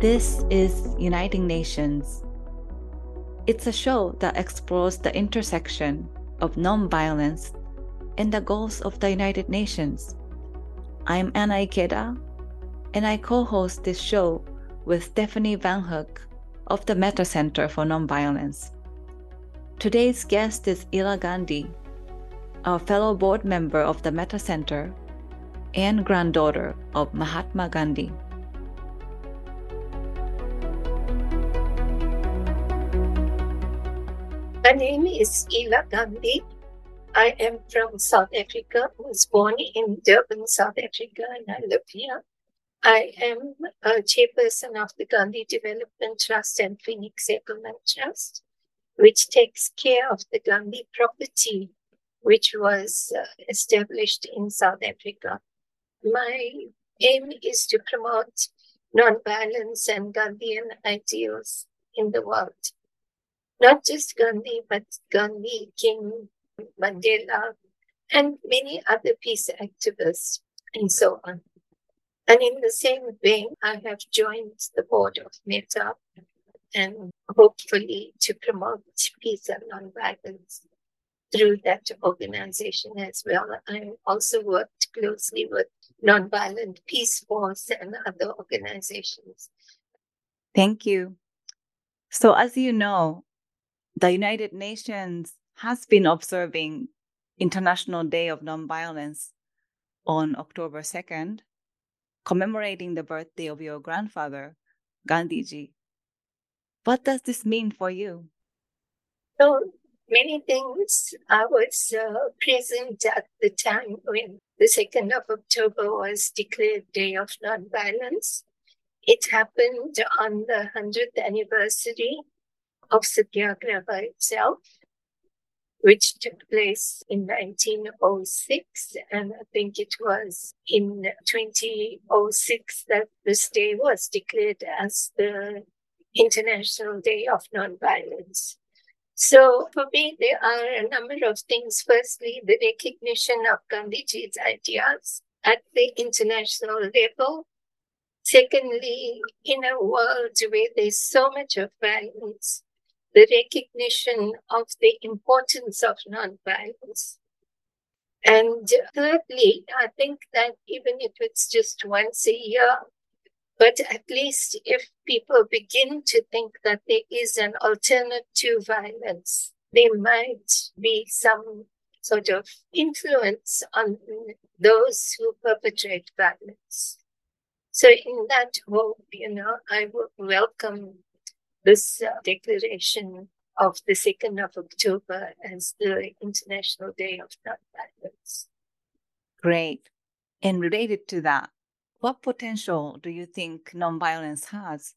This is Uniting Nations. It's a show that explores the intersection of nonviolence and the goals of the United Nations. I'm Anna Ikeda, and I co host this show with Stephanie Van Hook of the Metta Center for Nonviolence. Today's guest is Ela Gandhi, our fellow board member of the Metta Center and granddaughter of Mahatma Gandhi. Name is Ela Gandhi. I am from South Africa. I was born in Durban, South Africa, and I live here. I am a chairperson of the Gandhi Development Trust and Phoenix Settlement Trust, which takes care of the Gandhi property, which was uh, established in South Africa. My aim is to promote nonviolence and Gandhian ideals in the world. Not just Gandhi, but Gandhi, King, Mandela, and many other peace activists, and so on. And in the same vein, I have joined the board of Metta and hopefully to promote peace and nonviolence through that organization as well. I also worked closely with Nonviolent Peace Force and other organizations. Thank you. So, as you know, the United Nations has been observing International Day of Nonviolence on October 2nd commemorating the birthday of your grandfather, Gandhiji. What does this mean for you? So many things. I was uh, present at the time when the 2nd of October was declared Day of Nonviolence. It happened on the 100th anniversary of Satyagraha itself which took place in 1906. And I think it was in 2006 that this day was declared as the International Day of Nonviolence. So for me, there are a number of things. Firstly, the recognition of Gandhiji's ideas at the international level. Secondly, in a world where there's so much of violence, the recognition of the importance of nonviolence. And thirdly, I think that even if it's just once a year, but at least if people begin to think that there is an alternative to violence, there might be some sort of influence on those who perpetrate violence. So, in that hope, you know, I would welcome this uh, declaration of the 2nd of October as the International Day of Nonviolence. Great. And related to that, what potential do you think nonviolence has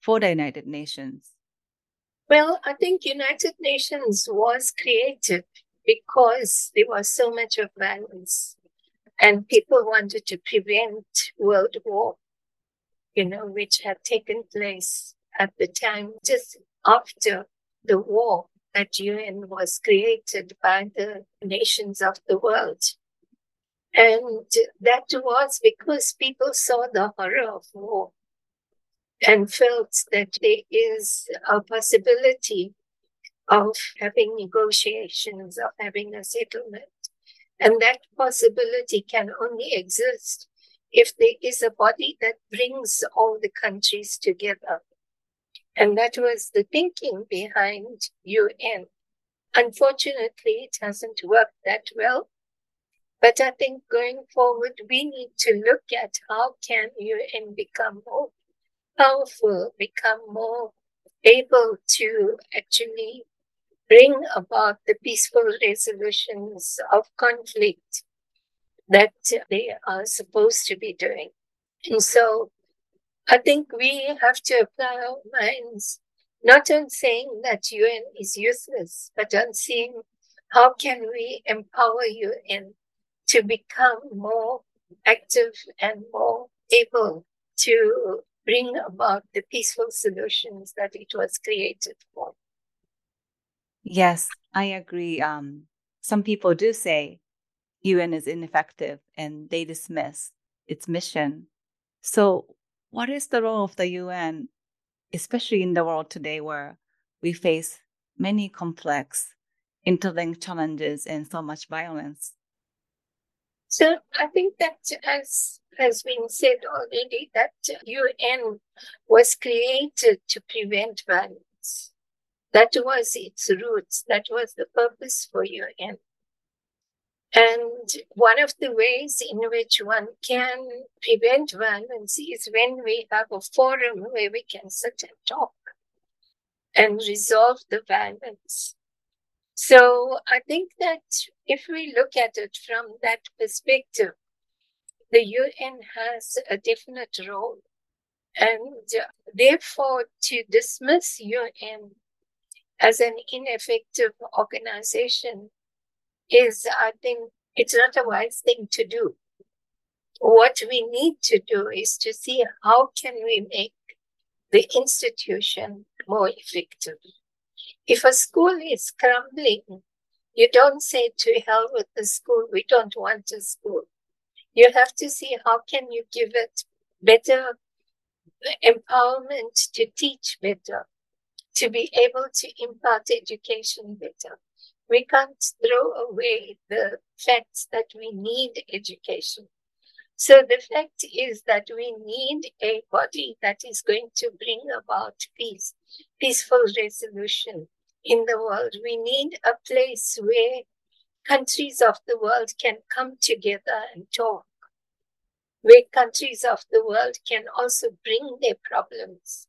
for the United Nations? Well, I think United Nations was created because there was so much of violence and people wanted to prevent world war, you know, which had taken place at the time, just after the war that UN was created by the nations of the world. And that was because people saw the horror of war and felt that there is a possibility of having negotiations, of having a settlement. And that possibility can only exist if there is a body that brings all the countries together and that was the thinking behind UN. Unfortunately, it hasn't worked that well. But I think going forward, we need to look at how can UN become more powerful, become more able to actually bring about the peaceful resolutions of conflict that they are supposed to be doing. And so I think we have to apply our minds not on saying that UN is useless, but on seeing how can we empower UN to become more active and more able to bring about the peaceful solutions that it was created for. Yes, I agree. Um, some people do say UN is ineffective and they dismiss its mission. So, What is the role of the UN, especially in the world today where we face many complex, interlinked challenges and so much violence? So I think that as has been said already, that UN was created to prevent violence. That was its roots. That was the purpose for UN. And one of the ways in which one can prevent violence is when we have a forum where we can sit and talk and resolve the violence. So I think that if we look at it from that perspective, the UN has a definite role. And therefore, to dismiss UN as an ineffective organization is, I think, it's not a wise thing to do. What we need to do is to see how can we make the institution more effective. If a school is crumbling, you don't say to hell with the school, we don't want a school. You have to see how can you give it better empowerment to teach better, to be able to impart education better. We can't throw away the fact that we need education. So the fact is that we need a body that is going to bring about peace, peaceful resolution in the world. We need a place where countries of the world can come together and talk, where countries of the world can also bring their problems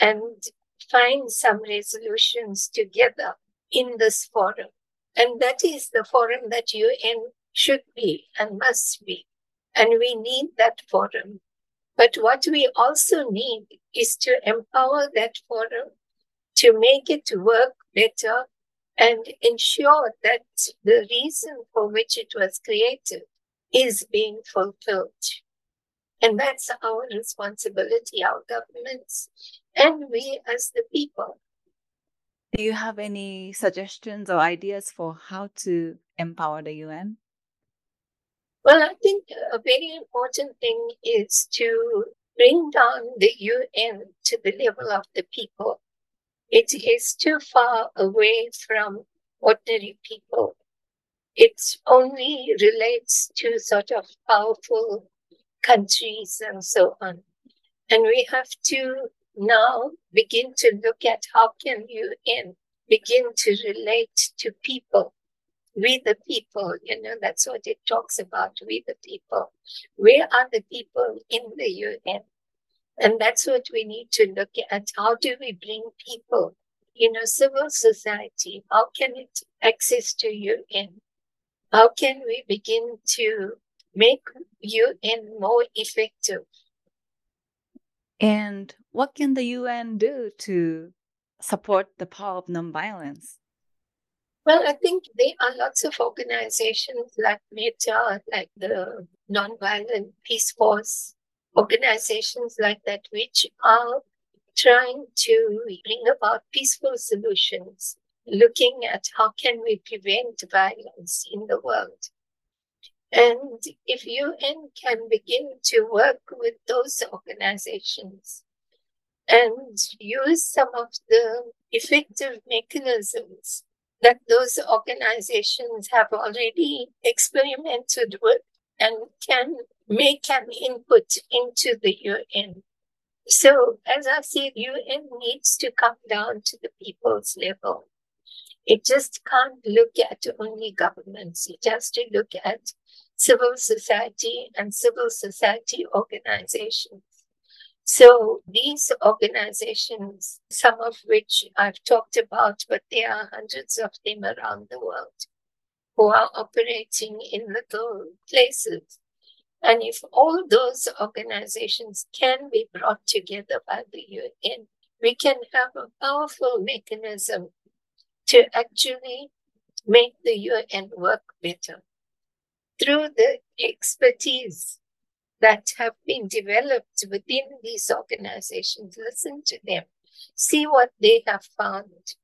and find some resolutions together in this forum. And that is the forum that UN should be and must be. And we need that forum. But what we also need is to empower that forum to make it work better and ensure that the reason for which it was created is being fulfilled. And that's our responsibility, our governments, and we as the people. Do you have any suggestions or ideas for how to empower the UN? Well, I think a very important thing is to bring down the UN to the level of the people. It is too far away from ordinary people. It only relates to sort of powerful countries and so on. And we have to now begin to look at how can you in begin to relate to people. We the people, you know, that's what it talks about. We the people. Where are the people in the UN? And that's what we need to look at. How do we bring people, you know, civil society? How can it access to UN? How can we begin to make UN more effective? And what can the UN do to support the power of nonviolence? Well, I think there are lots of organizations like Metta, like the Nonviolent Peace Force, organizations like that, which are trying to bring about peaceful solutions, looking at how can we prevent violence in the world. And if UN can begin to work with those organizations and use some of the effective mechanisms that those organizations have already experimented with and can make an input into the UN. So, as I said, UN needs to come down to the people's level. It just can't look at only governments. It has to look at civil society and civil society organizations. So these organizations, some of which I've talked about, but there are hundreds of them around the world who are operating in little places. And if all those organizations can be brought together by the UN, we can have a powerful mechanism to actually make the UN work better through the expertise that have been developed within these organizations. Listen to them, see what they have found,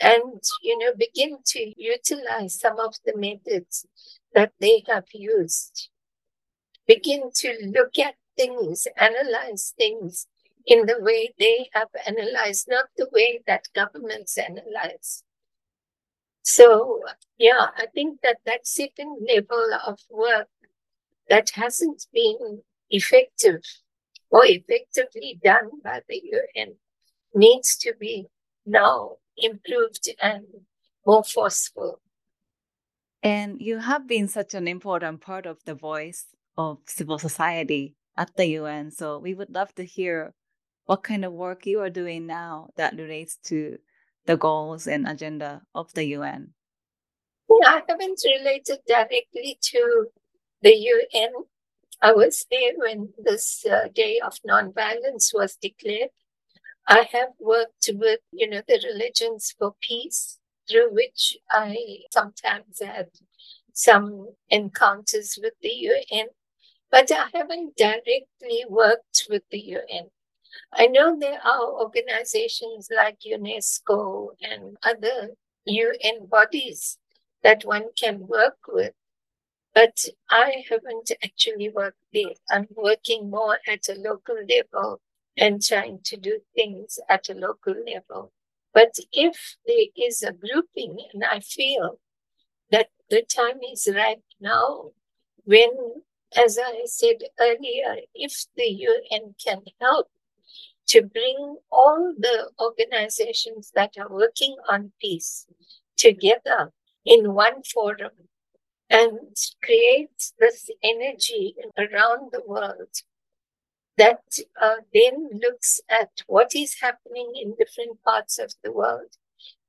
and you know begin to utilize some of the methods that they have used. Begin to look at things, analyze things in the way they have analyzed, not the way that governments analyze. So, yeah, I think that that certain level of work that hasn't been effective or effectively done by the UN needs to be now improved and more forceful. And you have been such an important part of the voice of civil society at the UN. So we would love to hear what kind of work you are doing now that relates to the goals and agenda of the UN. Yeah, I haven't related directly to the UN. I was there when this uh, Day of Nonviolence was declared. I have worked with, you know, the Religions for Peace, through which I sometimes had some encounters with the UN, but I haven't directly worked with the UN. I know there are organizations like UNESCO and other UN bodies that one can work with, but I haven't actually worked there. I'm working more at a local level and trying to do things at a local level. But if there is a grouping, and I feel that the time is right now when, as I said earlier, if the UN can help to bring all the organizations that are working on peace together in one forum and create this energy around the world that uh, then looks at what is happening in different parts of the world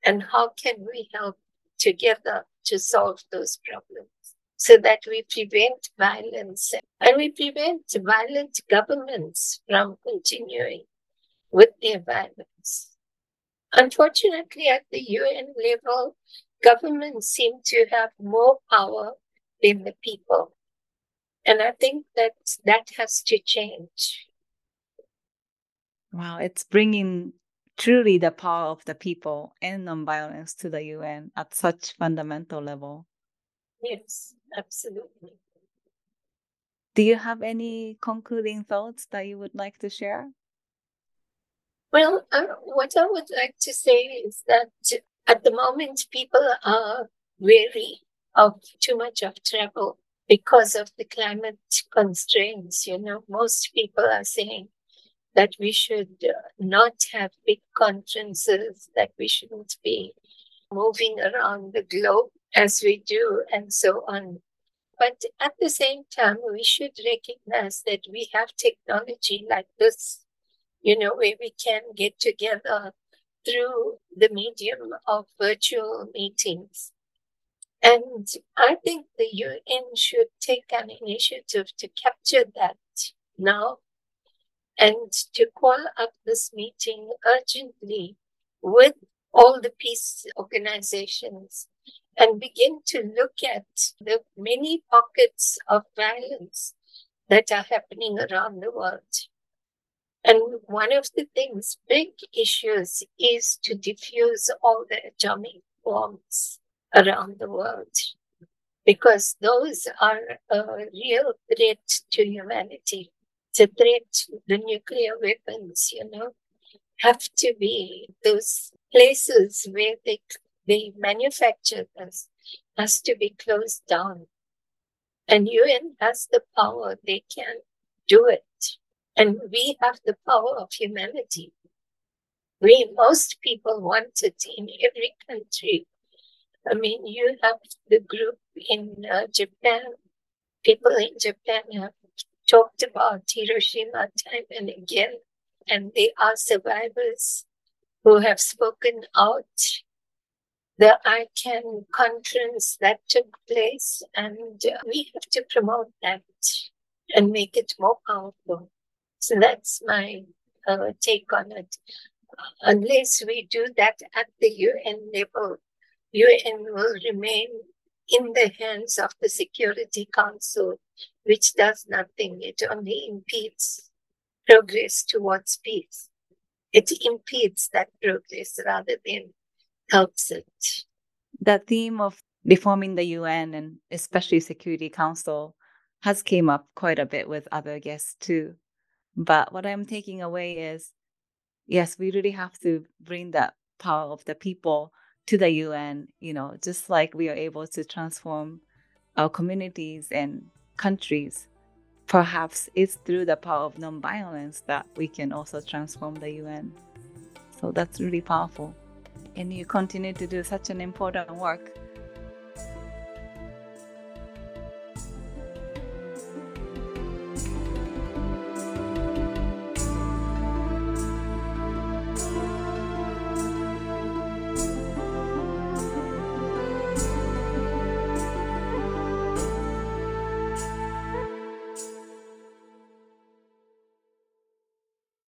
and how can we help together to solve those problems so that we prevent violence. And we prevent violent governments from continuing with their violence. Unfortunately, at the UN level, governments seem to have more power than the people. And I think that that has to change. Wow, it's bringing truly the power of the people and nonviolence to the UN at such fundamental level. Yes, absolutely. Do you have any concluding thoughts that you would like to share? Well, uh, what I would like to say is that at the moment people are wary of too much of travel because of the climate constraints. You know, most people are saying that we should uh, not have big conferences, that we shouldn't be moving around the globe as we do, and so on. But at the same time, we should recognize that we have technology like this, you know, where we can get together through the medium of virtual meetings. And I think the UN should take an initiative to capture that now and to call up this meeting urgently with all the peace organizations and begin to look at the many pockets of violence that are happening around the world. And one of the things, big issues, is to diffuse all the atomic bombs around the world because those are a real threat to humanity. It's a threat, the nuclear weapons, you know, have to be those places where they, they manufacture this has to be closed down. And UN has the power, they can do it. And we have the power of humanity. We, most people want it in every country I mean, you have the group in uh, Japan. People in Japan have talked about Hiroshima time and again, and they are survivors who have spoken out. The ICAN conference that took place, and uh, we have to promote that and make it more powerful. So that's my uh, take on it. Unless we do that at the UN level, UN will remain in the hands of the Security Council, which does nothing. It only impedes progress towards peace. It impedes that progress rather than helps it. The theme of reforming the UN and especially Security Council has came up quite a bit with other guests too. But what I'm taking away is yes, we really have to bring that power of the people to the UN, you know, just like we are able to transform our communities and countries. Perhaps it's through the power of nonviolence that we can also transform the UN. So that's really powerful. And you continue to do such an important work.